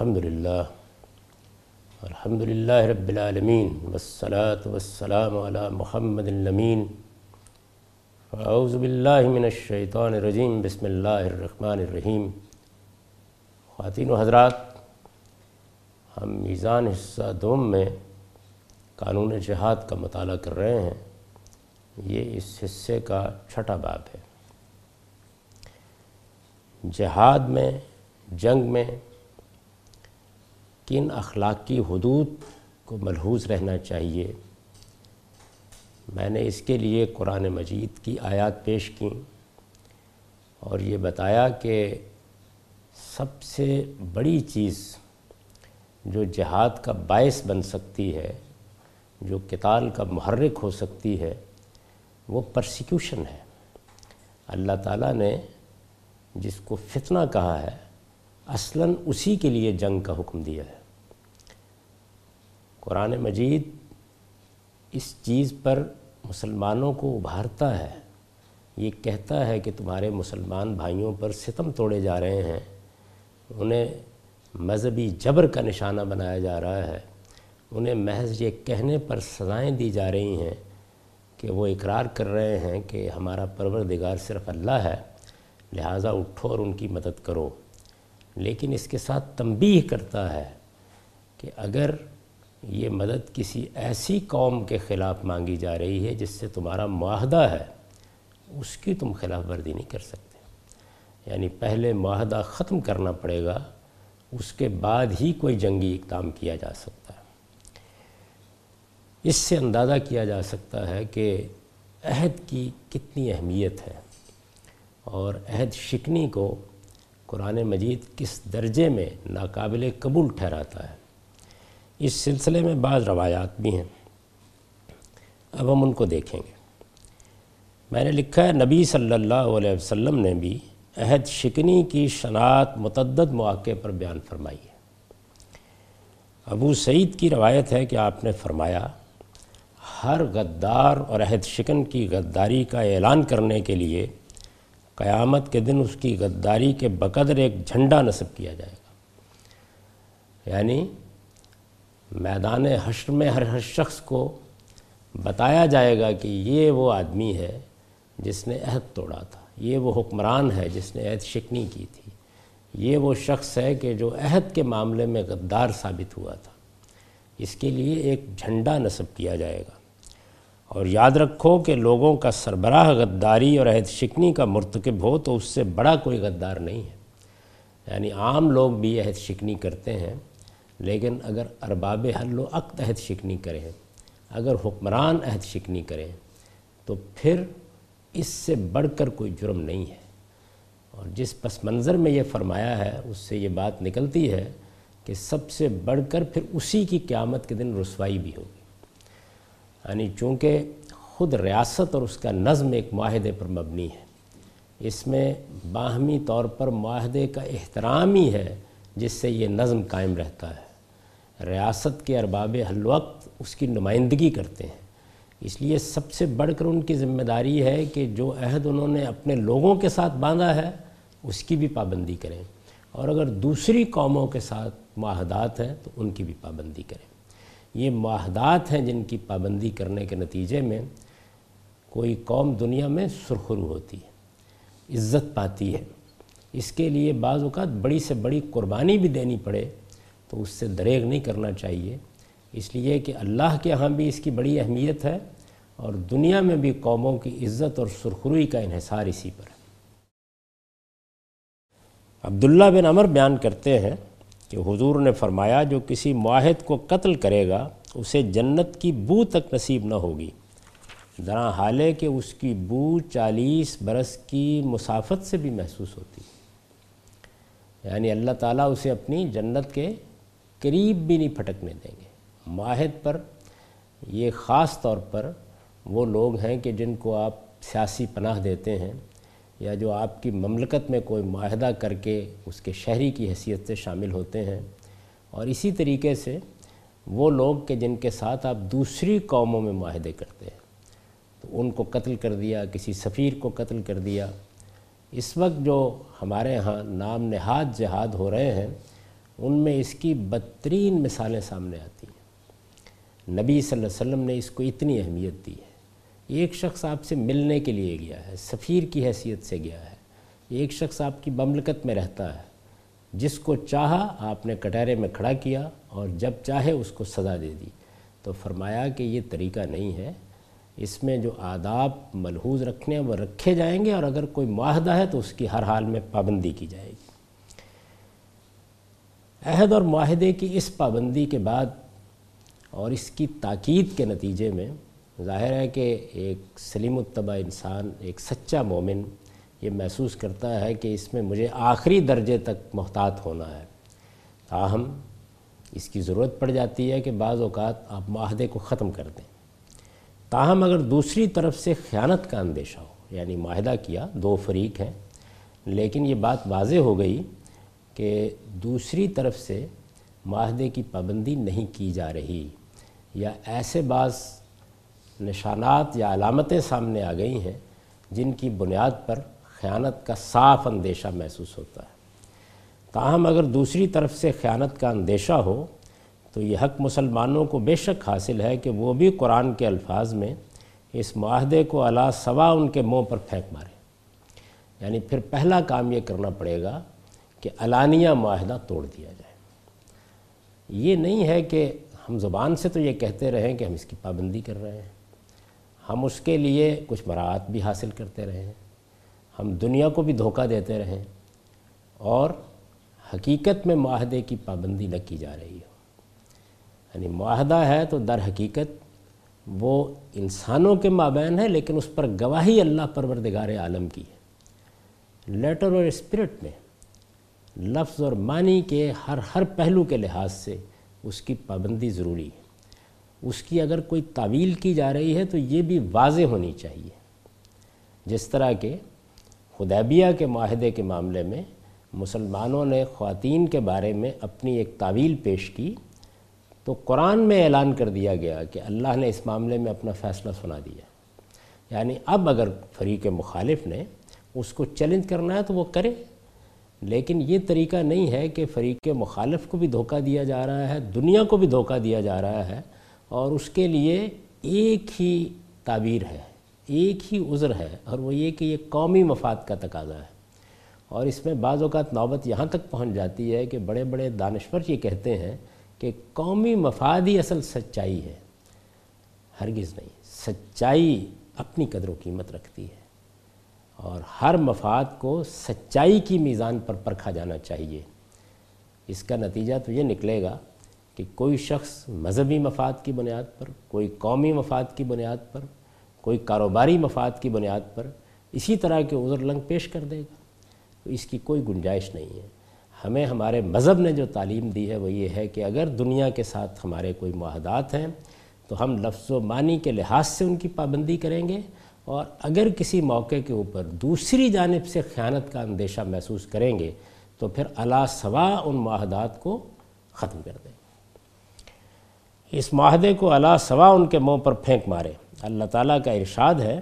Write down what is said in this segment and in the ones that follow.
الحمد للہ الحمد للہ رب العالمین، والصلاة والسلام علی محمد الامین. اعوذ باللہ من الشیطان الرجیم، بسم اللہ الرحمن الرحیم. خواتین و حضرات، ہم میزان حصہ دوم میں قانون جہاد کا مطالعہ کر رہے ہیں۔ یہ اس حصے کا چھٹا باب ہے۔ جہاد میں، جنگ میں کن اخلاقی حدود کو ملحوظ رہنا چاہیے۔ میں نے اس کے لیے قرآن مجید کی آیات پیش کیں اور یہ بتایا کہ سب سے بڑی چیز جو جہاد کا باعث بن سکتی ہے، جو کتال کا محرک ہو سکتی ہے، وہ پرسیکیوشن ہے۔ اللہ تعالیٰ نے جس کو فتنہ کہا ہے، اصلاً اسی کے لیے جنگ کا حکم دیا ہے۔ قرآن مجید اس چیز پر مسلمانوں کو ابھارتا ہے، یہ کہتا ہے کہ تمہارے مسلمان بھائیوں پر ستم توڑے جا رہے ہیں۔ انہیں مذہبی جبر کا نشانہ بنایا جا رہا ہے۔ انہیں محض یہ کہنے پر سزائیں دی جا رہی ہیں کہ وہ اقرار کر رہے ہیں کہ ہمارا پروردگار صرف اللہ ہے، لہٰذا اٹھو اور ان کی مدد کرو۔ لیکن اس کے ساتھ تنبیہ کرتا ہے کہ اگر یہ مدد کسی ایسی قوم کے خلاف مانگی جا رہی ہے جس سے تمہارا معاہدہ ہے، اس کی تم خلاف ورزی نہیں کر سکتے۔ یعنی پہلے معاہدہ ختم کرنا پڑے گا، اس کے بعد ہی کوئی جنگی اقدام کیا جا سکتا ہے۔ اس سے اندازہ کیا جا سکتا ہے کہ عہد کی کتنی اہمیت ہے اور عہد شکنی کو قرآن مجید کس درجے میں ناقابل قبول ٹھہراتا ہے۔ اس سلسلے میں بعض روایات بھی ہیں۔ اب ہم ان کو دیکھیں گے۔ میں نے لکھا ہے، نبی صلی اللہ علیہ وسلم نے بھی عہد شکنی کی شناعت متعدد مواقع پر بیان فرمائی ہے۔ ابو سعید کی روایت ہے کہ آپ نے فرمایا، ہر غدار اور عہد شکن کی غداری کا اعلان کرنے کے لیے قیامت کے دن اس کی غداری کے بقدر ایک جھنڈا نصب کیا جائے گا۔ یعنی میدان حشر میں ہر ہر شخص کو بتایا جائے گا کہ یہ وہ آدمی ہے جس نے عہد توڑا تھا، یہ وہ حکمران ہے جس نے عہد شکنی کی تھی۔ یہ وہ شخص ہے کہ جو عہد کے معاملے میں غدار ثابت ہوا تھا۔ اس کے لیے ایک جھنڈا نصب کیا جائے گا۔ اور یاد رکھو کہ لوگوں کا سربراہ غداری اور عہد شکنی کا مرتکب ہو تو اس سے بڑا کوئی غدار نہیں ہے۔ یعنی عام لوگ بھی عہد شکنی کرتے ہیں۔ لیکن اگر ارباب حل و عقد عہد شکنی کریں، اگر حکمران عہد شکنی کریں، تو پھر اس سے بڑھ کر کوئی جرم نہیں ہے۔ اور جس پس منظر میں یہ فرمایا ہے، اس سے یہ بات نکلتی ہے کہ سب سے بڑھ کر پھر اسی کی قیامت کے دن رسوائی بھی ہوگی۔ یعنی چونکہ خود ریاست اور اس کا نظم ایک معاہدے پر مبنی ہے۔ اس میں باہمی طور پر معاہدے کا احترام ہی ہے، جس سے یہ نظم قائم رہتا ہے۔ ریاست کے ارباب حل وقت اس کی نمائندگی کرتے ہیں۔ اس لیے سب سے بڑھ کر ان کی ذمہ داری ہے کہ جو عہد انہوں نے اپنے لوگوں کے ساتھ باندھا ہے، اس کی بھی پابندی کریں۔ اور اگر دوسری قوموں کے ساتھ معاہدات ہیں، تو ان کی بھی پابندی کریں۔ یہ معاہدات ہیں جن کی پابندی کرنے کے نتیجے میں کوئی قوم دنیا میں سرخرو ہوتی ہے، عزت پاتی ہے۔ اس کے لیے بعض اوقات بڑی سے بڑی قربانی بھی دینی پڑے۔ تو اس سے دریغ نہیں کرنا چاہیے۔ اس لیے کہ اللہ کے ہاں بھی اس کی بڑی اہمیت ہے اور دنیا میں بھی قوموں کی عزت اور سرخروئی کا انحصار اسی پر ہے۔ عبداللہ بن عمر بیان کرتے ہیں کہ حضور نے فرمایا، جو کسی معاہد کو قتل کرے گا، اسے جنت کی بو تک نصیب نہ ہوگی۔ ذرا حال ہے کہ اس کی بو چالیس برس کی مسافت سے بھی محسوس ہوتی۔ یعنی اللہ تعالیٰ اسے اپنی جنت کے قریب بھی نہیں پھٹکنے دیں گے۔ معاہد پر، یہ خاص طور پر وہ لوگ ہیں کہ جن کو آپ سیاسی پناہ دیتے ہیں یا جو آپ کی مملکت میں کوئی معاہدہ کر کے اس کے شہری کی حیثیت سے شامل ہوتے ہیں۔ اور اسی طریقے سے وہ لوگ کہ جن کے ساتھ آپ دوسری قوموں میں معاہدے کرتے ہیں، تو ان کو قتل کر دیا، کسی سفیر کو قتل کر دیا۔ اس وقت جو ہمارے ہاں نام نہاد جہاد ہو رہے ہیں ان میں اس کی بدترین مثالیں سامنے آتی ہیں۔ نبی صلی اللہ علیہ وسلم نے اس کو اتنی اہمیت دی ہے۔ ایک شخص آپ سے ملنے کے لیے گیا ہے، سفیر کی حیثیت سے گیا ہے۔ ایک شخص آپ کی مملکت میں رہتا ہے۔ جس کو چاہا آپ نے کٹہرے میں کھڑا کیا اور جب چاہے اس کو سزا دے دی۔ تو فرمایا کہ یہ طریقہ نہیں ہے۔ اس میں جو آداب ملحوظ رکھنے ہیں وہ رکھے جائیں گے اور اگر کوئی معاہدہ ہے تو اس کی ہر حال میں پابندی کی جائے گی۔ عہد اور معاہدے کی اس پابندی کے بعد اور اس کی تاکید کے نتیجے میں ظاہر ہے کہ ایک سلیم الطبع انسان، ایک سچا مومن یہ محسوس کرتا ہے کہ اس میں مجھے آخری درجے تک محتاط ہونا ہے۔ تاہم، اس کی ضرورت پڑ جاتی ہے کہ بعض اوقات آپ معاہدے کو ختم کر دیں۔ تاہم، اگر دوسری طرف سے خیانت کا اندیشہ ہو یعنی معاہدہ کیا، دو فریق ہیں، لیکن یہ بات واضح ہو گئی کہ دوسری طرف سے معاہدے کی پابندی نہیں کی جا رہی یا ایسے بعض نشانات یا علامتیں سامنے آ گئی ہیں جن کی بنیاد پر خیانت کا صاف اندیشہ محسوس ہوتا ہے۔ تاہم اگر دوسری طرف سے خیانت کا اندیشہ ہو تو یہ حق مسلمانوں کو بے شک حاصل ہے کہ وہ بھی قرآن کے الفاظ میں اس معاہدے کو علا سوا ان کے منہ پر پھینک مارے۔ یعنی پھر پہلا کام یہ کرنا پڑے گا کہ علانیہ معاہدہ توڑ دیا جائے۔ یہ نہیں ہے کہ ہم زبان سے تو یہ کہتے رہیں کہ ہم اس کی پابندی کر رہے ہیں۔ ہم اس کے لیے کچھ مراعات بھی حاصل کرتے رہے ہیں۔ ہم دنیا کو بھی دھوکہ دیتے رہیں اور حقیقت میں معاہدے کی پابندی نہ کی جا رہی ہو۔ یعنی معاہدہ ہے تو در حقیقت وہ انسانوں کے مابین ہے، لیکن اس پر گواہی اللہ پروردگار عالم کی ہے۔ لیٹر اور اسپرٹ میں لفظ اور معنی کے ہر ہر پہلو کے لحاظ سے اس کی پابندی ضروری ہے۔ اس کی اگر کوئی تعویل کی جا رہی ہے تو یہ بھی واضح ہونی چاہیے۔ جس طرح کہ خدیبیہ کے معاہدے کے معاملے میں مسلمانوں نے خواتین کے بارے میں اپنی ایک تعویل پیش کی، تو قرآن میں اعلان کر دیا گیا کہ اللہ نے اس معاملے میں اپنا فیصلہ سنا دیا۔ یعنی اب اگر فریق مخالف نے اس کو چیلنج کرنا ہے تو وہ کرے۔ لیکن یہ طریقہ نہیں ہے کہ فریق مخالف کو بھی دھوکہ دیا جا رہا ہے، دنیا کو بھی دھوکہ دیا جا رہا ہے، اور اس کے لیے ایک ہی تعبیر ہے، ایک ہی عذر ہے، اور وہ یہ کہ یہ قومی مفاد کا تقاضا ہے۔ اور اس میں بعض اوقات نوبت یہاں تک پہنچ جاتی ہے کہ بڑے بڑے دانشور یہ کہتے ہیں کہ قومی مفاد ہی اصل سچائی ہے۔ ہرگز نہیں، سچائی اپنی قدر و قیمت رکھتی ہے۔ اور ہر مفاد کو سچائی کی میزان پر پرکھا جانا چاہیے۔ اس کا نتیجہ تو یہ نکلے گا کہ کوئی شخص مذہبی مفاد کی بنیاد پر، کوئی قومی مفاد کی بنیاد پر، کوئی کاروباری مفاد کی بنیاد پر اسی طرح کے عذر لنگ پیش کر دے گا۔ تو اس کی کوئی گنجائش نہیں ہے۔ ہمیں ہمارے مذہب نے جو تعلیم دی ہے وہ یہ ہے کہ اگر دنیا کے ساتھ ہمارے کوئی معاہدات ہیں تو ہم لفظ و معنی کے لحاظ سے ان کی پابندی کریں گے اور اگر کسی موقع کے اوپر دوسری جانب سے خیانت کا اندیشہ محسوس کریں گے، تو پھر اللہ سوا ان معاہدات کو ختم کر دیں اس معاہدے کو اللہ سوا ان کے منہ پر پھینک مارے۔ اللہ تعالیٰ کا ارشاد ہے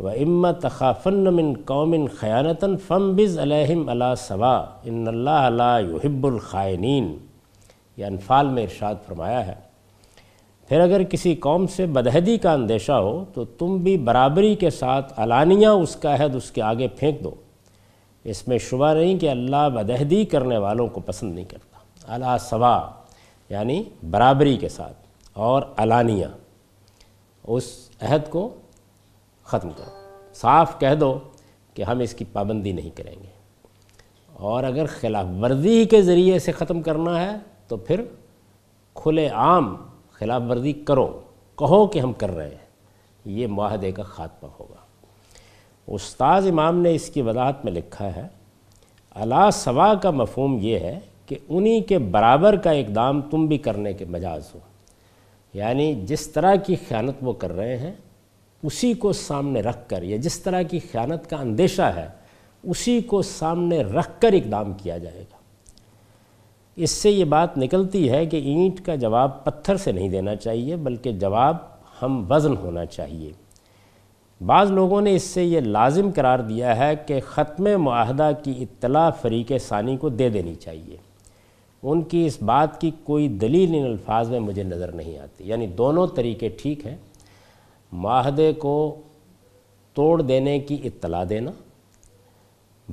و امت خافن من قوم خیانتاً فم بز علیہم اللہ سوا ان اللہ علیہ یحب الخائنین یہ انفال میں ارشاد فرمایا ہے۔ پھر اگر کسی قوم سے بدہدی کا اندیشہ ہو تو تم بھی برابری کے ساتھ علانیہ اس کا عہد اس کے آگے پھینک دو۔ اس میں شبہ نہیں کہ اللہ بدہدی کرنے والوں کو پسند نہیں کرتا۔ اللہ سوا یعنی برابری کے ساتھ اور علانیہ۔ اس عہد کو ختم کرو۔ صاف کہہ دو کہ ہم اس کی پابندی نہیں کریں گے۔ اور اگر خلاف ورزی کے ذریعے سے ختم کرنا ہے تو پھر کھلے عام خلاف ورزی کرو، کہو کہ ہم کر رہے ہیں۔ یہ معاہدے کا خاتمہ ہوگا۔ استاذ امام نے اس کی وضاحت میں لکھا ہے اللہ سوا کا مفہوم یہ ہے کہ انہی کے برابر کا اقدام تم بھی کرنے کے مجاز ہو۔ یعنی جس طرح کی خیانت وہ کر رہے ہیں، اسی کو سامنے رکھ کر، یا جس طرح کی خیانت کا اندیشہ ہے، اسی کو سامنے رکھ کر اقدام کیا جائے گا۔ اس سے یہ بات نکلتی ہے کہ اینٹ کا جواب پتھر سے نہیں دینا چاہیے، بلکہ جواب ہم وزن ہونا چاہیے۔ بعض لوگوں نے اس سے یہ لازم قرار دیا ہے کہ ختم معاہدہ کی اطلاع فریق ثانی کو دے دینی چاہیے۔ ان کی اس بات کی کوئی دلیل ان الفاظ میں مجھے نظر نہیں آتی۔ یعنی دونوں طریقے ٹھیک ہیں۔ معاہدے کو توڑ دینے کی اطلاع دینا۔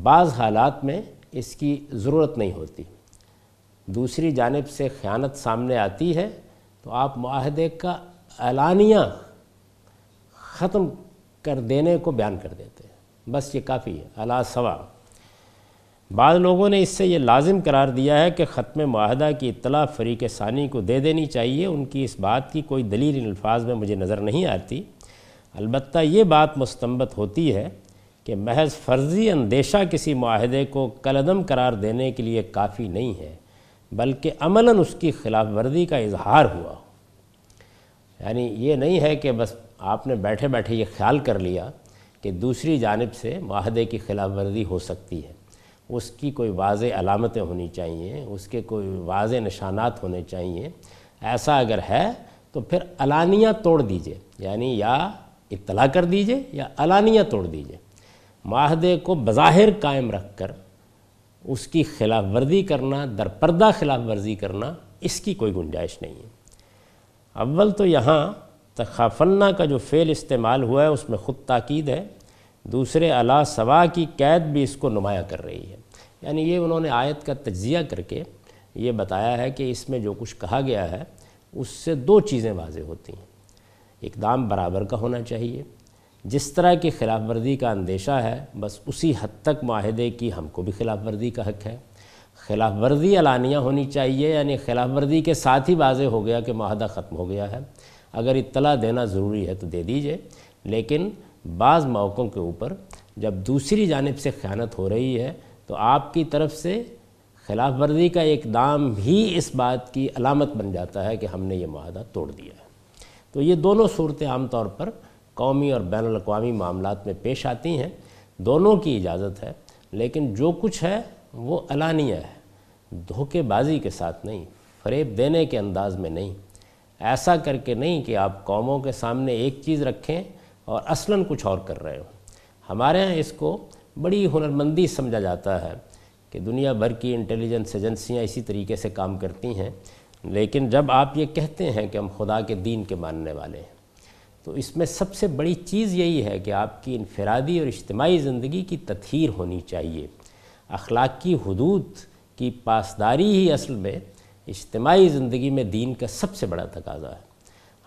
بعض حالات میں اس کی ضرورت نہیں ہوتی۔ دوسری جانب سے خیانت سامنے آتی ہے، تو آپ معاہدے کا اعلانیہ ختم کر دینے کو بیان کر دیتے ہیں۔ بس یہ کافی ہے اللہ سوا بعض لوگوں نے اس سے یہ لازم قرار دیا ہے کہ ختم معاہدہ کی اطلاع فریق ثانی کو دے دینی چاہیے۔ ان کی اس بات کی کوئی دلیل ان الفاظ میں مجھے نظر نہیں آتی۔ البتہ یہ بات مستمت ہوتی ہے کہ محض فرضی اندیشہ کسی معاہدے کو کلدم قرار دینے کے لیے کافی نہیں ہے۔ بلکہ عملاً اس کی خلاف ورزی کا اظہار ہوا۔ یعنی یہ نہیں ہے کہ بس آپ نے بیٹھے بیٹھے یہ خیال کر لیا کہ دوسری جانب سے معاہدے کی خلاف ورزی ہو سکتی ہے۔ اس کی کوئی واضح علامتیں ہونی چاہیے، اس کے کوئی واضح نشانات ہونے چاہیے۔ ایسا اگر ہے تو پھر علانیہ توڑ دیجیے۔ یعنی یا اطلاع کر دیجیے یا علانیہ توڑ دیجیے۔ معاہدے کو بظاہر قائم رکھ کر اس کی خلاف ورزی کرنا، در پردہ خلاف ورزی کرنا اس کی کوئی گنجائش نہیں ہے۔ اول تو یہاں تخافنہ کا جو فعل استعمال ہوا ہے، اس میں خود تاکید ہے۔ دوسرے علا سوا کی قید بھی اس کو نمایاں کر رہی ہے۔ یعنی یہ انہوں نے آیت کا تجزیہ کر کے یہ بتایا ہے کہ اس میں جو کچھ کہا گیا ہے، اس سے دو چیزیں واضح ہوتی ہیں۔ اقدام برابر کا ہونا چاہیے جس طرح کی خلاف ورزی کا اندیشہ ہے، بس اسی حد تک معاہدے کی ہم کو بھی خلاف ورزی کا حق ہے۔ خلاف ورزی علانیہ ہونی چاہیے یعنی خلاف ورزی کے ساتھ ہی واضح ہو گیا کہ معاہدہ ختم ہو گیا ہے۔ اگر اطلاع دینا ضروری ہے تو دے دیجیے، لیکن بعض موقعوں کے اوپر جب دوسری جانب سے خیانت ہو رہی ہے، تو آپ کی طرف سے خلاف ورزی کا اقدام بھی اس بات کی علامت بن جاتا ہے کہ ہم نے یہ معاہدہ توڑ دیا ہے۔ تو یہ دونوں صورتیں عام طور پر قومی اور بین الاقوامی معاملات میں پیش آتی ہیں۔ دونوں کی اجازت ہے، لیکن جو کچھ ہے وہ علانیہ ہے۔ دھوکے بازی کے ساتھ نہیں، فریب دینے کے انداز میں نہیں۔ ایسا کر کے نہیں کہ آپ قوموں کے سامنے ایک چیز رکھیں اور اصلاً کچھ اور کر رہے ہوں۔ ہمارے ہاں اس کو بڑی ہنرمندی سمجھا جاتا ہے کہ دنیا بھر کی انٹیلیجنس ایجنسیاں اسی طریقے سے کام کرتی ہیں، لیکن جب آپ یہ کہتے ہیں کہ ہم خدا کے دین کے ماننے والے ہیں تو اس میں سب سے بڑی چیز یہی ہے کہ آپ کی انفرادی اور اجتماعی زندگی کی تطہیر ہونی چاہیے۔ اخلاقی حدود کی پاسداری ہی اصل میں اجتماعی زندگی میں دین کا سب سے بڑا تقاضا ہے۔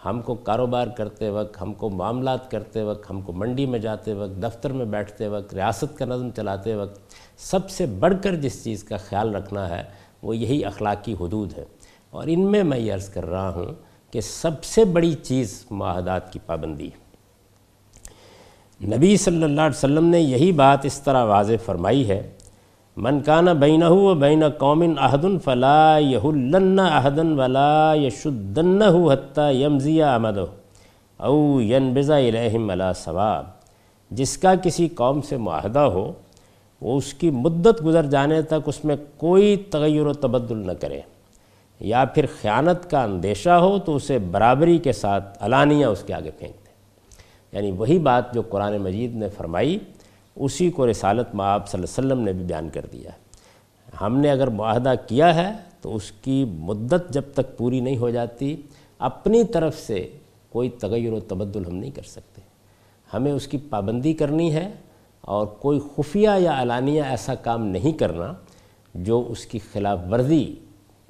ہم کو کاروبار کرتے وقت، ہم کو معاملات کرتے وقت، ہم کو منڈی میں جاتے وقت، دفتر میں بیٹھتے وقت، ریاست کا نظم چلاتے وقت سب سے بڑھ کر جس چیز کا خیال رکھنا ہے وہ یہی اخلاقی حدود ہے۔ اور ان میں میں یہ عرض کر رہا ہوں کہ سب سے بڑی چیز معاہدات کی پابندی ہے۔ نبی صلی اللہ علیہ وسلم نے یہی بات اس طرح واضح فرمائی ہے، من کان بینہ و بین قومن احدن فلا یہلن احدن ولا یشدنہ حتی یمزی آمدہ او ینبزا الیہم علا ثواب۔ جس کا کسی قوم سے معاہدہ ہو، وہ اس کی مدت گزر جانے تک اس میں کوئی تغیر و تبدل نہ کرے۔ یا پھر خیانت کا اندیشہ ہو تو اسے برابری کے ساتھ علانیہ اس کے آگے پھینک دے۔ یعنی وہی بات جو قرآن مجید نے فرمائی، اسی کو رسالت میں آپ صلی اللہ علیہ وسلم نے بھی بیان کر دیا۔ ہے ہم نے اگر معاہدہ کیا ہے تو اس کی مدت جب تک پوری نہیں ہو جاتی، اپنی طرف سے کوئی تغیر و تبدل ہم نہیں کر سکتے۔ ہمیں اس کی پابندی کرنی ہے اور کوئی خفیہ یا علانیہ ایسا کام نہیں کرنا جو اس کی خلاف ورزی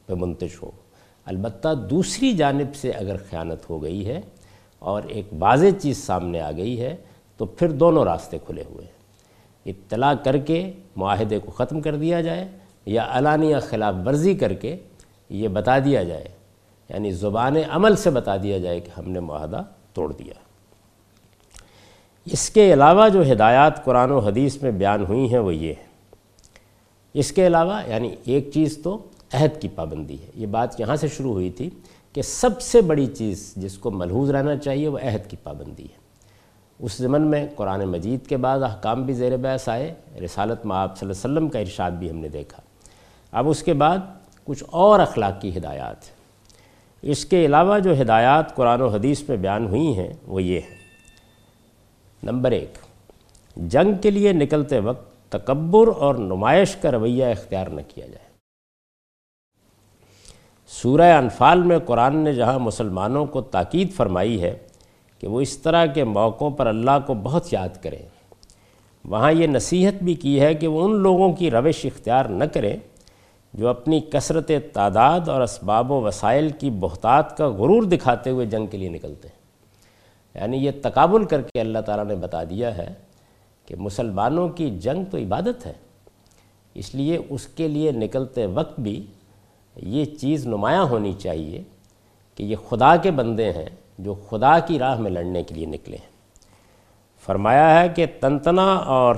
پہ منتج ہو۔ البتہ دوسری جانب سے اگر خیانت ہو گئی ہے اور ایک واضح چیز سامنے آ گئی ہے، تو پھر دونوں راستے کھلے ہوئے ہیں۔ اطلاع کر کے معاہدے کو ختم کر دیا جائے یا علانیہ خلاف ورزی کر کے یہ بتا دیا جائے۔ یعنی زبان عمل سے بتا دیا جائے کہ ہم نے معاہدہ توڑ دیا۔ اس کے علاوہ جو ہدایات قرآن و حدیث میں بیان ہوئی ہیں وہ یہ ہے اس کے علاوہ یعنی ایک چیز تو عہد کی پابندی ہے۔ یہ بات یہاں سے شروع ہوئی تھی کہ سب سے بڑی چیز جس کو ملحوظ رہنا چاہیے وہ عہد کی پابندی ہے۔ اس زمن میں قرآن مجید کے بعد احکام بھی زیر بحث آئے، رسالت میں آپ صلی اللہ علیہ وسلم کا ارشاد بھی ہم نے دیکھا۔ اب اس کے بعد کچھ اور اخلاقی ہدایات اس کے علاوہ جو ہدایات قرآن و حدیث میں بیان ہوئی ہیں وہ یہ ہیں۔ نمبر ایک، جنگ کے لیے نکلتے وقت تکبر اور نمائش کا رویہ اختیار نہ کیا جائے۔ سورہ انفال میں قرآن نے جہاں مسلمانوں کو تاکید فرمائی ہے کہ وہ اس طرح کے موقعوں پر اللہ کو بہت یاد کریں۔ وہاں یہ نصیحت بھی کی ہے کہ وہ ان لوگوں کی روش اختیار نہ کریں جو اپنی کثرت تعداد اور اسباب و وسائل کی بہتات کا غرور دکھاتے ہوئے جنگ کے لیے نکلتے ہیں۔ یعنی یہ تقابل کر کے اللہ تعالیٰ نے بتا دیا ہے کہ مسلمانوں کی جنگ تو عبادت ہے، اس لیے اس کے لیے نکلتے وقت بھی یہ چیز نمایاں ہونی چاہیے کہ یہ خدا کے بندے ہیں جو خدا کی راہ میں لڑنے کے لیے نکلے ہیں۔ فرمایا ہے کہ تنتنا اور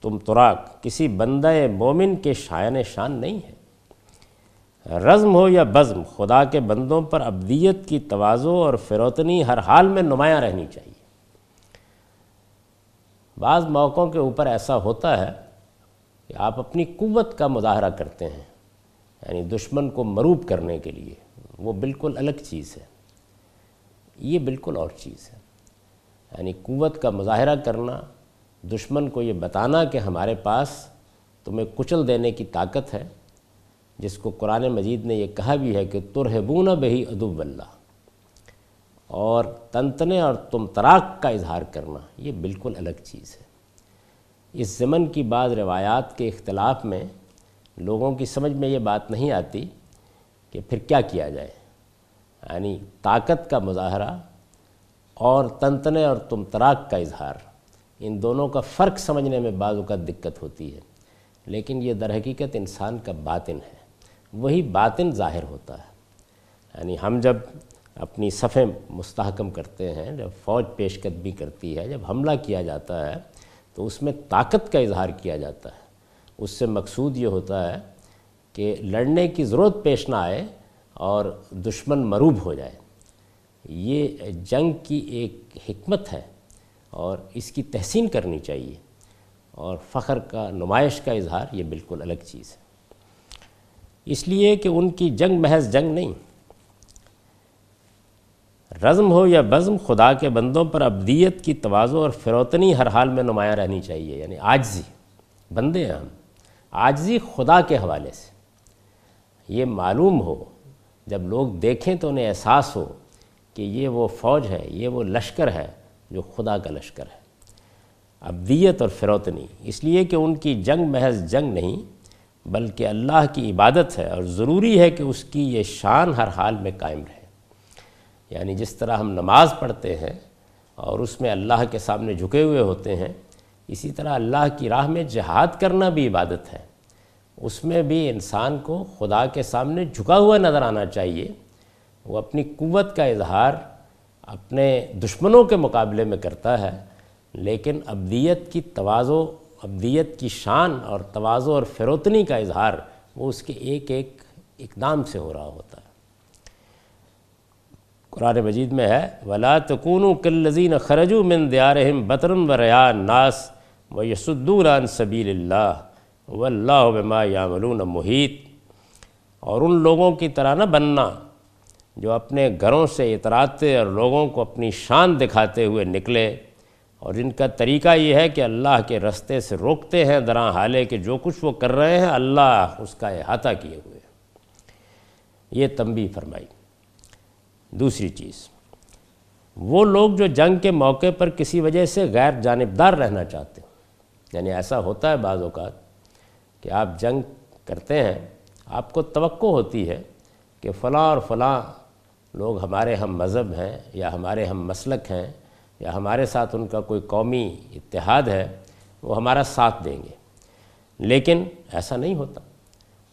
تم تراک کسی بندہ مومن کے شائن شان نہیں ہے۔ رزم ہو یا بزم، خدا کے بندوں پر ابدیت کی توازو اور فروتنی ہر حال میں نمایاں رہنی چاہیے۔ بعض موقعوں کے اوپر ایسا ہوتا ہے کہ آپ اپنی قوت کا مظاہرہ کرتے ہیں۔ یعنی دشمن کو مروب کرنے کے لیے، وہ بالکل الگ چیز ہے۔ یہ بالکل اور چیز ہے۔ یعنی قوت کا مظاہرہ کرنا، دشمن کو یہ بتانا کہ ہمارے پاس تمہیں کچل دینے کی طاقت ہے، جس کو قرآن مجید نے یہ کہا بھی ہے کہ ترہبون بہی ادب اللہ۔ اور تنتنے اور تم تراک کا اظہار کرنا، یہ بالکل الگ چیز ہے۔ اس زمن کی بعض روایات کے اختلاف میں لوگوں کی سمجھ میں یہ بات نہیں آتی کہ پھر کیا کیا جائے۔ یعنی طاقت کا مظاہرہ اور تنتنے اور تمتراک کا اظہار، ان دونوں کا فرق سمجھنے میں بعض اوقات دقت ہوتی ہے۔ لیکن یہ در حقیقت انسان کا باطن ہے، وہی باطن ظاہر ہوتا ہے۔ یعنی ہم جب اپنی صفیں مستحکم کرتے ہیں، جب فوج پیش قدمی کرتی ہے، جب حملہ کیا جاتا ہے، تو اس میں طاقت کا اظہار کیا جاتا ہے۔ اس سے مقصود یہ ہوتا ہے کہ لڑنے کی ضرورت پیش نہ آئے اور دشمن مروب ہو جائے۔ یہ جنگ کی ایک حکمت ہے اور اس کی تحسین کرنی چاہیے اور فخر کا، نمائش کا اظہار یہ بالکل الگ چیز ہے۔ اس لیے کہ ان کی جنگ محض جنگ نہیں۔ رزم ہو یا بزم، خدا کے بندوں پر ابدیت کی توازو اور فروتنی ہر حال میں نمایاں رہنی چاہیے یعنی آجزی بندے ہیں ہم۔ آجزی خدا کے حوالے سے۔ یہ معلوم ہو، جب لوگ دیکھیں تو انہیں احساس ہو کہ یہ وہ فوج ہے، یہ وہ لشکر ہے جو خدا کا لشکر ہے۔ ابدیت اور فروتنی، اس لیے کہ ان کی جنگ محض جنگ نہیں، بلکہ اللہ کی عبادت ہے اور ضروری ہے کہ اس کی یہ شان ہر حال میں قائم رہے۔ یعنی جس طرح ہم نماز پڑھتے ہیں اور اس میں اللہ کے سامنے جھکے ہوئے ہوتے ہیں اسی طرح اللہ کی راہ میں جہاد کرنا بھی عبادت ہے۔ اس میں بھی انسان کو خدا کے سامنے جھکا ہوا نظر آنا چاہیے۔ وہ اپنی قوت کا اظہار اپنے دشمنوں کے مقابلے میں کرتا ہے، لیکن ابدیت کی توازو، ابدیت کی شان اور توازو اور فروتنی کا اظہار وہ اس کے ایک ایک اقدام سے ہو رہا ہوتا ہے۔ قرآن مجید میں ہے، ولا تکون کلزین خرجو من دیارہم بطرن و ریان ناس و یسدون عن سبیل اللہ و اللہ بما یعملون محیط اور ان لوگوں کی طرح نہ بننا جو اپنے گھروں سے اتراتے اور لوگوں کو اپنی شان دکھاتے ہوئے نکلے۔ اور ان کا طریقہ یہ ہے کہ اللہ کے رستے سے روکتے ہیں دراں حالے کہ جو کچھ وہ کر رہے ہیں اللہ اس کا احاطہ کیے ہوئے۔ یہ تنبیہ فرمائی۔ دوسری چیز، وہ لوگ جو جنگ کے موقع پر کسی وجہ سے غیر جانبدار رہنا چاہتے ہیں۔ یعنی ایسا ہوتا ہے بعض اوقات کہ آپ جنگ کرتے ہیں، آپ کو توقع ہوتی ہے کہ فلاں اور فلاں لوگ ہمارے ہم مذہب ہیں یا ہمارے ہم مسلک ہیں یا ہمارے ساتھ ان کا کوئی قومی اتحاد ہے، وہ ہمارا ساتھ دیں گے۔ لیکن ایسا نہیں ہوتا۔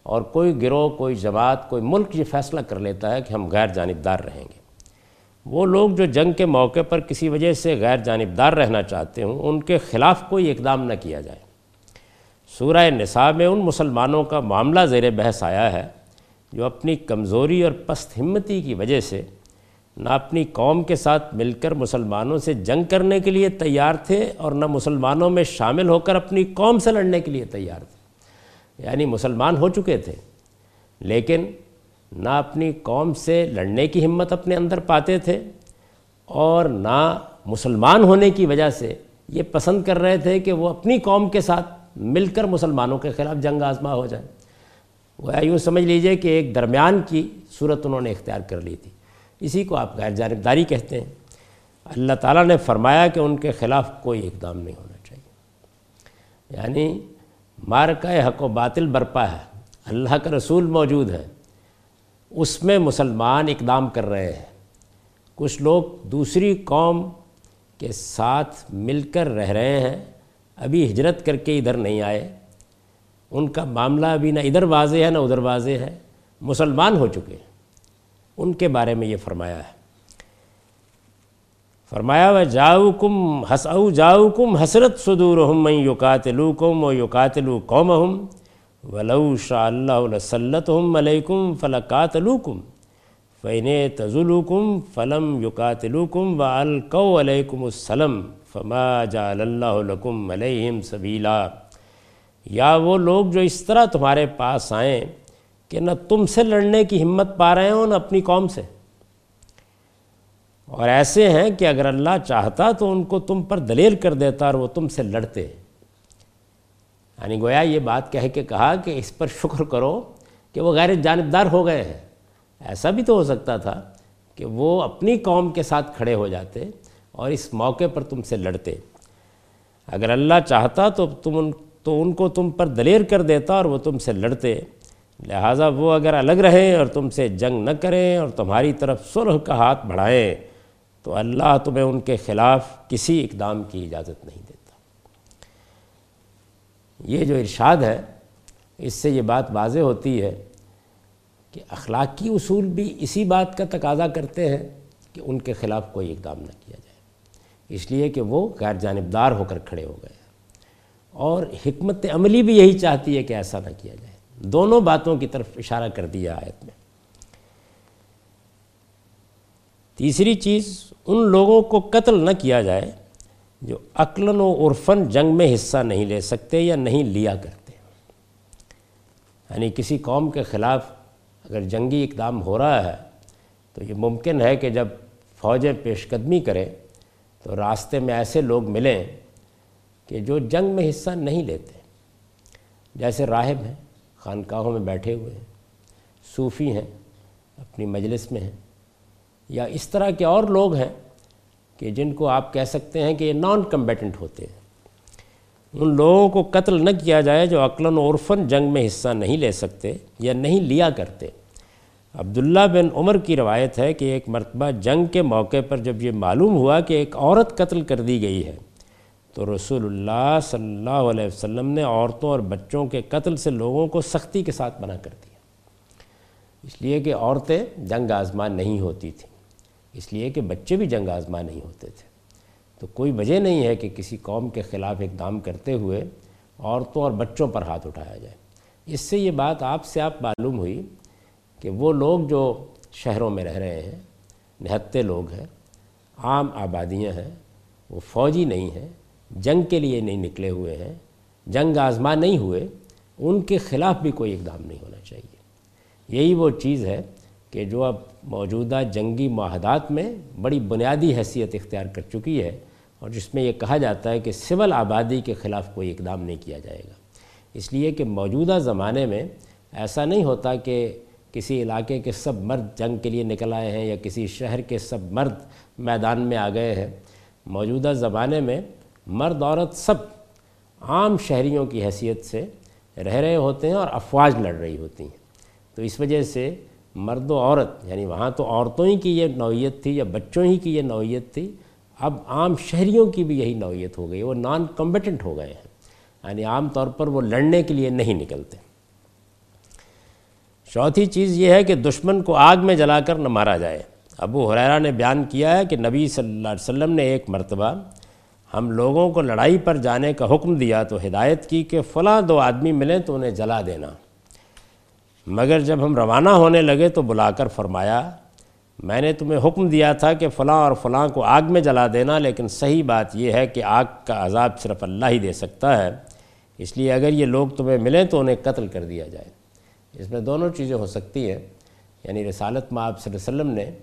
اور کوئی گروہ، کوئی جماعت، کوئی ملک یہ فیصلہ کر لیتا ہے کہ ہم غیر جانبدار رہیں گے۔ وہ لوگ جو جنگ کے موقع پر کسی وجہ سے غیر جانبدار رہنا چاہتے ہوں، ان کے خلاف کوئی اقدام نہ کیا جائے۔ سورہ نساء میں ان مسلمانوں کا معاملہ زیر بحث آیا ہے جو اپنی کمزوری اور پست ہمتی کی وجہ سے نہ اپنی قوم کے ساتھ مل کر مسلمانوں سے جنگ کرنے کے لیے تیار تھے اور نہ مسلمانوں میں شامل ہو کر اپنی قوم سے لڑنے کے لیے تیار تھے۔ یعنی مسلمان ہو چکے تھے۔ لیکن نہ اپنی قوم سے لڑنے کی ہمت اپنے اندر پاتے تھے اور نہ مسلمان ہونے کی وجہ سے یہ پسند کر رہے تھے کہ وہ اپنی قوم کے ساتھ مل کر مسلمانوں کے خلاف جنگ آزما ہو جائے۔ وہ یوں سمجھ لیجیے کہ ایک درمیان کی صورت انہوں نے اختیار کر لی تھی۔ اسی کو آپ غیر جانبداری کہتے ہیں۔ اللہ تعالیٰ نے فرمایا کہ ان کے خلاف کوئی اقدام نہیں ہونا چاہیے۔ یعنی مارکہ حق و باطل برپا ہے۔ اللہ کا رسول موجود ہے۔ اس میں مسلمان اقدام کر رہے ہیں۔ کچھ لوگ دوسری قوم کے ساتھ مل کر رہ رہے ہیں۔ ابھی ہجرت کر کے ادھر نہیں آئے۔ ان کا معاملہ ابھی نہ ادھر واضح ہے نہ ادھر واضح ہے۔ مسلمان ہو چکے ان کے بارے میں یہ فرمایا ہے۔ فرمایا و جاؤ کم ہس او جاؤ کم حسرت صدور ہم یوکاتلو کم و یوکاتلو قوم ہم ولو شاء اللہ صلت ہم علیکم فلقاتلوکم فین تزلوکم فلم یقاتلوکم و القو علیکم السلم فما جعل اللہ لکم علیہم سبیلا۔ یا وہ لوگ جو اس طرح تمہارے پاس آئیں کہ نہ تم سے لڑنے کی ہمت پا رہے ہوں نہ اپنی قوم سے۔ اور ایسے ہیں کہ اگر اللہ چاہتا تو ان کو تم پر دلیل کر دیتا اور وہ تم سے لڑتے۔ یعنی گویا یہ بات کہہ کے کہا کہ اس پر شکر کرو کہ وہ غیر جانبدار ہو گئے ہیں۔ ایسا بھی تو ہو سکتا تھا کہ وہ اپنی قوم کے ساتھ کھڑے ہو جاتے اور اس موقع پر تم سے لڑتے۔ اگر اللہ چاہتا تو تم ان تو ان کو تم پر دلیر کر دیتا اور وہ تم سے لڑتے۔ لہٰذا وہ اگر الگ رہیں اور تم سے جنگ نہ کریں اور تمہاری طرف صلح کا ہاتھ بڑھائیں، تو اللہ تمہیں ان کے خلاف کسی اقدام کی اجازت نہیں دیتا یہ جو ارشاد ہے، اس سے یہ بات واضح ہوتی ہے کہ اخلاقی اصول بھی اسی بات کا تقاضا کرتے ہیں کہ ان کے خلاف کوئی اقدام نہ کیا جائے۔ اس لیے کہ وہ غیر جانبدار ہو کر کھڑے ہو گئے۔ اور حکمت عملی بھی یہی چاہتی ہے کہ ایسا نہ کیا جائے۔ دونوں باتوں کی طرف اشارہ کر دیا آیت میں۔ تیسری چیز، ان لوگوں کو قتل نہ کیا جائے جو عقلاً و عرفن جنگ میں حصہ نہیں لے سکتے یا نہیں لیا کرتے۔ یعنی کسی قوم کے خلاف اگر جنگی اقدام ہو رہا ہے، تو یہ ممکن ہے کہ جب فوجیں پیش قدمی کریں، تو راستے میں ایسے لوگ ملیں کہ جو جنگ میں حصہ نہیں لیتے۔ جیسے راہب ہیں، خانقاہوں میں بیٹھے ہوئے ہیں، صوفی ہیں، اپنی مجلس میں ہیں، یا اس طرح کے اور لوگ ہیں کہ جن کو آپ کہہ سکتے ہیں کہ یہ نان کمبیٹنٹ ہوتے ہیں۔ ان لوگوں کو قتل نہ کیا جائے جو عقلاً عرفن جنگ میں حصہ نہیں لے سکتے یا نہیں لیا کرتے۔ عبداللہ بن عمر کی روایت ہے کہ ایک مرتبہ جنگ کے موقع پر جب یہ معلوم ہوا کہ ایک عورت قتل کر دی گئی ہے، تو رسول اللہ صلی اللہ علیہ وسلم نے عورتوں اور بچوں کے قتل سے لوگوں کو سختی کے ساتھ منع کر دیا۔ اس لیے کہ عورتیں جنگ آزما نہیں ہوتی تھیں۔ اس لیے کہ بچے بھی جنگ آزما نہیں ہوتے تھے۔ تو کوئی وجہ نہیں ہے کہ کسی قوم کے خلاف اقدام کرتے ہوئے عورتوں اور بچوں پر ہاتھ اٹھایا جائے۔ اس سے یہ بات آپ سے آپ معلوم ہوئی کہ وہ لوگ جو شہروں میں رہ رہے ہیں، نہتے لوگ ہیں، عام آبادیاں ہیں، وہ فوجی نہیں ہیں، جنگ کے لیے نہیں نکلے ہوئے ہیں، جنگ آزما نہیں ہوئے، ان کے خلاف بھی کوئی اقدام نہیں ہونا چاہیے۔ یہی وہ چیز ہے کہ جو اب موجودہ جنگی معاہدات میں بڑی بنیادی حیثیت اختیار کر چکی ہے اور جس میں یہ کہا جاتا ہے کہ سول آبادی کے خلاف کوئی اقدام نہیں کیا جائے گا۔ اس لیے کہ موجودہ زمانے میں ایسا نہیں ہوتا کہ کسی علاقے کے سب مرد جنگ کے لیے نکل آئے ہیں یا کسی شہر کے سب مرد میدان میں آ گئے ہیں۔ موجودہ زمانے میں مرد عورت سب عام شہریوں کی حیثیت سے رہ رہے ہوتے ہیں اور افواج لڑ رہی ہوتی ہیں۔ تو اس وجہ سے مرد و عورت یعنی وہاں تو عورتوں ہی کی یہ نوعیت تھی یا بچوں ہی کی یہ نوعیت تھی، اب عام شہریوں کی بھی یہی نوعیت ہو گئی، وہ نان کمبیٹنٹ ہو گئے ہیں یعنی عام طور پر وہ لڑنے کے لیے نہیں نکلتے۔ چوتھی چیز یہ ہے کہ دشمن کو آگ میں جلا کر نہ مارا جائے۔ ابو حریرہ نے بیان کیا ہے کہ نبی صلی اللہ علیہ وسلم نے ایک مرتبہ ہم لوگوں کو لڑائی پر جانے کا حکم دیا تو ہدایت کی کہ فلاں دو آدمی ملیں تو انہیں جلا دینا۔ مگر جب ہم روانہ ہونے لگے تو بلا کر فرمایا، میں نے تمہیں حکم دیا تھا کہ فلاں اور فلاں کو آگ میں جلا دینا، لیکن صحیح بات یہ ہے کہ آگ کا عذاب صرف اللہ ہی دے سکتا ہے۔ اس لیے اگر یہ لوگ تمہیں ملیں تو انہیں قتل کر دیا جائے۔ اس میں دونوں چیزیں ہو سکتی ہیں۔ یعنی رسالت میں آپ صلی اللہ علیہ وسلم نے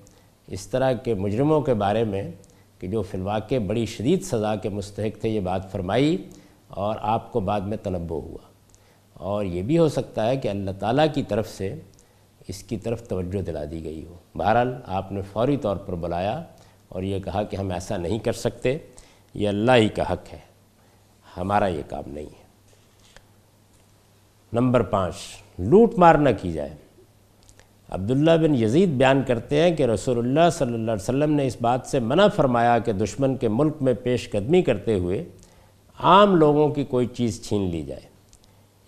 اس طرح کے مجرموں کے بارے میں کہ جو فی الواقع بڑی شدید سزا کے مستحق تھے یہ بات فرمائی اور آپ کو بعد میں تنبع ہوا۔ اور یہ بھی ہو سکتا ہے کہ اللہ تعالیٰ کی طرف سے اس کی طرف توجہ دلا دی گئی ہو۔ بہرحال آپ نے فوری طور پر بلایا اور یہ کہا کہ ہم ایسا نہیں کر سکتے، یہ اللہ ہی کا حق ہے، ہمارا یہ کام نہیں ہے۔ نمبر پانچ، لوٹ مار نہ کی جائے۔ عبداللہ بن یزید بیان کرتے ہیں کہ رسول اللہ صلی اللہ علیہ وسلم نے اس بات سے منع فرمایا کہ دشمن کے ملک میں پیش قدمی کرتے ہوئے عام لوگوں کی کوئی چیز چھین لی جائے۔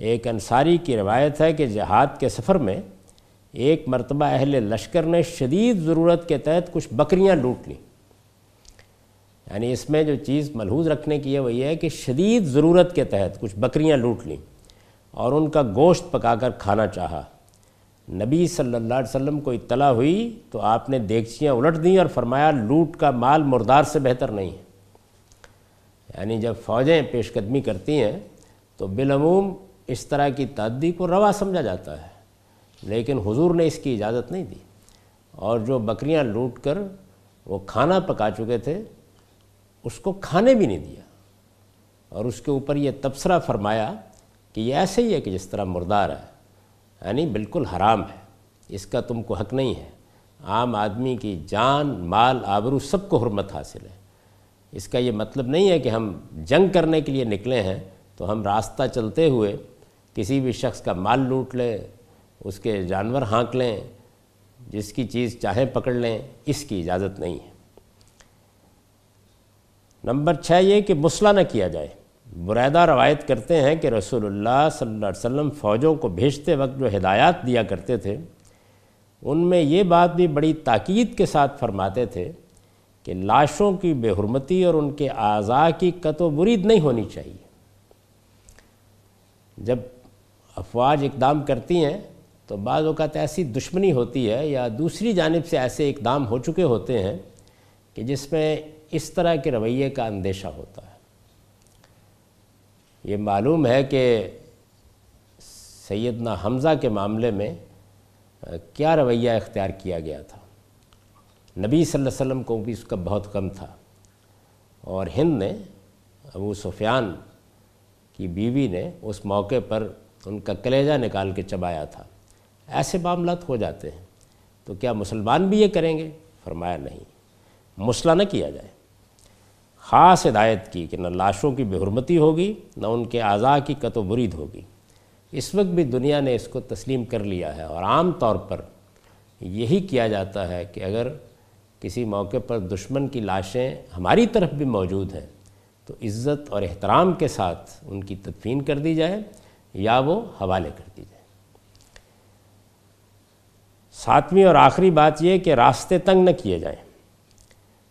ایک انصاری کی روایت ہے کہ جہاد کے سفر میں ایک مرتبہ اہل لشکر نے شدید ضرورت کے تحت کچھ بکریاں لوٹ لیں۔ یعنی اس میں جو چیز ملحوظ رکھنے کی ہے وہ یہ ہے کہ شدید ضرورت کے تحت کچھ بکریاں لوٹ لیں اور ان کا گوشت پکا کر کھانا چاہا۔ نبی صلی اللہ علیہ وسلم کو اطلاع ہوئی تو آپ نے دیگچیاں الٹ دیں اور فرمایا لوٹ کا مال مردار سے بہتر نہیں ہے۔ یعنی جب فوجیں پیش قدمی کرتی ہیں تو بالعموم اس طرح کی تعدی کو روا سمجھا جاتا ہے، لیکن حضور نے اس کی اجازت نہیں دی۔ اور جو بکریاں لوٹ کر وہ کھانا پکا چکے تھے، اس کو کھانے بھی نہیں دیا۔ اور اس کے اوپر یہ تبصرہ فرمایا کہ یہ ایسے ہی ہے کہ جس طرح مردار ہے یعنی بالکل حرام ہے۔ اس کا تم کو حق نہیں ہے۔ عام آدمی کی جان، مال، آبرو سب کو حرمت حاصل ہے۔ اس کا یہ مطلب نہیں ہے کہ ہم جنگ کرنے کے لیے نکلے ہیں تو ہم راستہ چلتے ہوئے کسی بھی شخص کا مال لوٹ لیں اس کے جانور ہانک لیں، جس کی چیز چاہیں پکڑ لیں، اس کی اجازت نہیں ہے۔ نمبر چھ یہ کہ مسئلہ نہ کیا جائے۔ بریدہ روایت کرتے ہیں کہ رسول اللہ صلی اللہ علیہ وسلم فوجوں کو بھیجتے وقت جو ہدایات دیا کرتے تھے، ان میں یہ بات بھی بڑی تاکید کے ساتھ فرماتے تھے کہ لاشوں کی بے حرمتی اور ان کے اعضاء کی قط و برید نہیں ہونی چاہیے۔ جب افواج اقدام کرتی ہیں تو بعض اوقات ایسی دشمنی ہوتی ہے یا دوسری جانب سے ایسے اقدام ہو چکے ہوتے ہیں کہ جس میں اس طرح کے رویے کا اندیشہ ہوتا ہے۔ یہ معلوم ہے کہ سیدنا حمزہ کے معاملے میں کیا رویہ اختیار کیا گیا تھا۔ نبی صلی اللہ علیہ وسلم کو بھی اس کا بہت کم تھا۔ اور ہند نے ابو سفیان کی بیوی نے اس موقع پر ان کا کلیجہ نکال کے چبایا تھا۔ ایسے معاملات ہو جاتے ہیں۔ تو کیا مسلمان بھی یہ کریں گے؟ فرمایا نہیں۔ مسئلہ نہ کیا جائے۔ خاص ہدایت کی کہ نہ لاشوں کی بے حرمتی ہوگی، نہ ان کے اعضاء کی قط و برید ہوگی۔ اس وقت بھی دنیا نے اس کو تسلیم کر لیا ہے اور عام طور پر یہی کیا جاتا ہے کہ اگر کسی موقع پر دشمن کی لاشیں ہماری طرف بھی موجود ہیں، تو عزت اور احترام کے ساتھ ان کی تدفین کر دی جائے۔ یا وہ حوالے کر دی جائے۔ ساتویں اور آخری بات یہ کہ راستے تنگ نہ کیے جائیں۔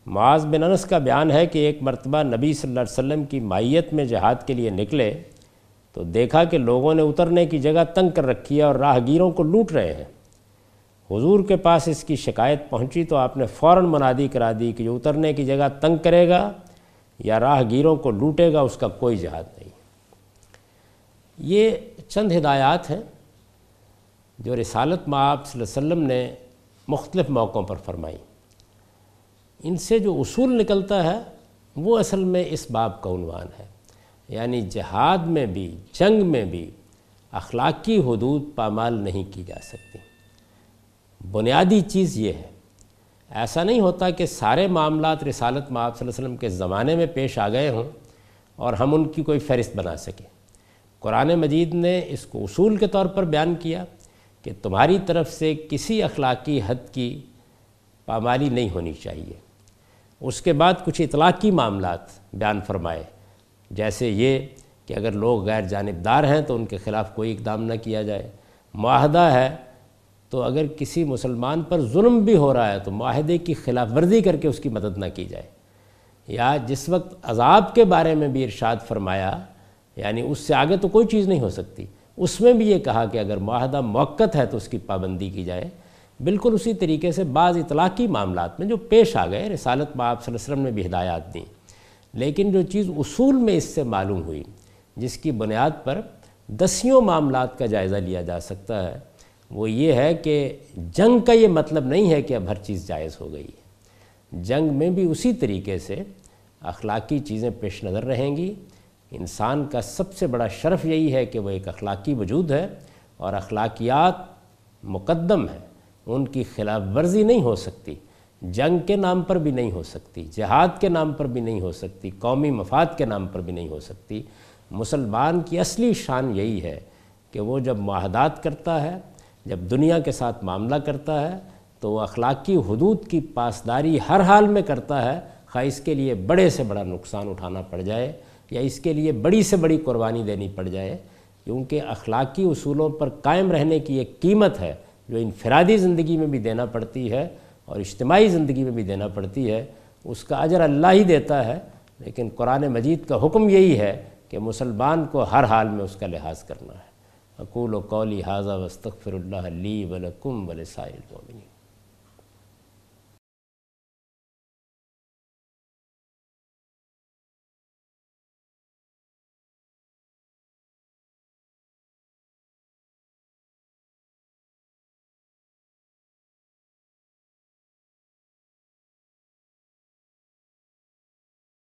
معاذ بن انس کا بیان ہے کہ ایک مرتبہ نبی صلی اللہ علیہ وسلم کی مائیت میں جہاد کے لیے نکلے تو دیکھا کہ لوگوں نے اترنے کی جگہ تنگ کر رکھی ہے اور راہگیروں کو لوٹ رہے ہیں۔ حضور کے پاس اس کی شکایت پہنچی تو آپ نے فوراً منادی کرا دی کہ جو اترنے کی جگہ تنگ کرے گا یا راہگیروں کو لوٹے گا، اس کا کوئی جہاد نہیں۔ یہ چند ہدایات ہیں جو رسالت مآب صلی اللہ علیہ وسلم نے مختلف موقعوں پر فرمائی۔ ان سے جو اصول نکلتا ہے، وہ اصل میں اس باب کا عنوان ہے۔ یعنی جہاد میں بھی، جنگ میں بھی اخلاقی حدود پامال نہیں کی جا سکتی۔ بنیادی چیز یہ ہے۔ ایسا نہیں ہوتا کہ سارے معاملات رسالت مآب صلی اللہ علیہ وسلم کے زمانے میں پیش آ گئے ہوں اور ہم ان کی کوئی فہرست بنا سکیں۔ قرآن مجید نے اس کو اصول کے طور پر بیان کیا کہ تمہاری طرف سے کسی اخلاقی حد کی پامالی نہیں ہونی چاہیے۔ اس کے بعد کچھ اطلاقی معاملات بیان فرمائے، جیسے یہ کہ اگر لوگ غیر جانبدار ہیں تو ان کے خلاف کوئی اقدام نہ کیا جائے۔ معاہدہ ہے تو اگر کسی مسلمان پر ظلم بھی ہو رہا ہے تو معاہدے کی خلاف ورزی کر کے اس کی مدد نہ کی جائے۔ یا جس وقت عذاب کے بارے میں بھی ارشاد فرمایا یعنی اس سے آگے تو کوئی چیز نہیں ہو سکتی۔ اس میں بھی یہ کہا کہ اگر معاہدہ موقت ہے تو اس کی پابندی کی جائے۔ بالکل اسی طریقے سے بعض اطلاقی معاملات میں جو پیش آ گئے، رسالت میں آپ صلی اللہ علیہ وسلم نے بھی ہدایات دیں۔ لیکن جو چیز اصول میں اس سے معلوم ہوئی، جس کی بنیاد پر دسیوں معاملات کا جائزہ لیا جا سکتا ہے، وہ یہ ہے کہ جنگ کا یہ مطلب نہیں ہے کہ اب ہر چیز جائز ہو گئی۔ ہے جنگ میں بھی اسی طریقے سے اخلاقی چیزیں پیش نظر رہیں گی۔ انسان کا سب سے بڑا شرف یہی ہے کہ وہ ایک اخلاقی وجود ہے اور اخلاقیات مقدم ہیں، ان کی خلاف ورزی نہیں ہو سکتی، جنگ کے نام پر بھی نہیں ہو سکتی، جہاد کے نام پر بھی نہیں ہو سکتی، قومی مفاد کے نام پر بھی نہیں ہو سکتی۔ مسلمان کی اصلی شان یہی ہے کہ وہ جب معاہدات کرتا ہے، جب دنیا کے ساتھ معاملہ کرتا ہے، تو وہ اخلاقی حدود کی پاسداری ہر حال میں کرتا ہے، خواہ اس کے لیے بڑے سے بڑا نقصان اٹھانا پڑ جائے۔ یا اس کے لیے بڑی سے بڑی قربانی دینی پڑ جائے، کیونکہ اخلاقی اصولوں پر قائم رہنے کی ایک قیمت ہے جو انفرادی زندگی میں بھی دینا پڑتی ہے اور اجتماعی زندگی میں بھی دینا پڑتی ہے، اس کا اجر اللہ ہی دیتا ہے۔ لیکن قرآن مجید کا حکم یہی ہے کہ مسلمان کو ہر حال میں اس کا لحاظ کرنا ہے۔ اقول و قولی حاضہ وستغفر اللہ لی ولکم ولسائل المؤمنین۔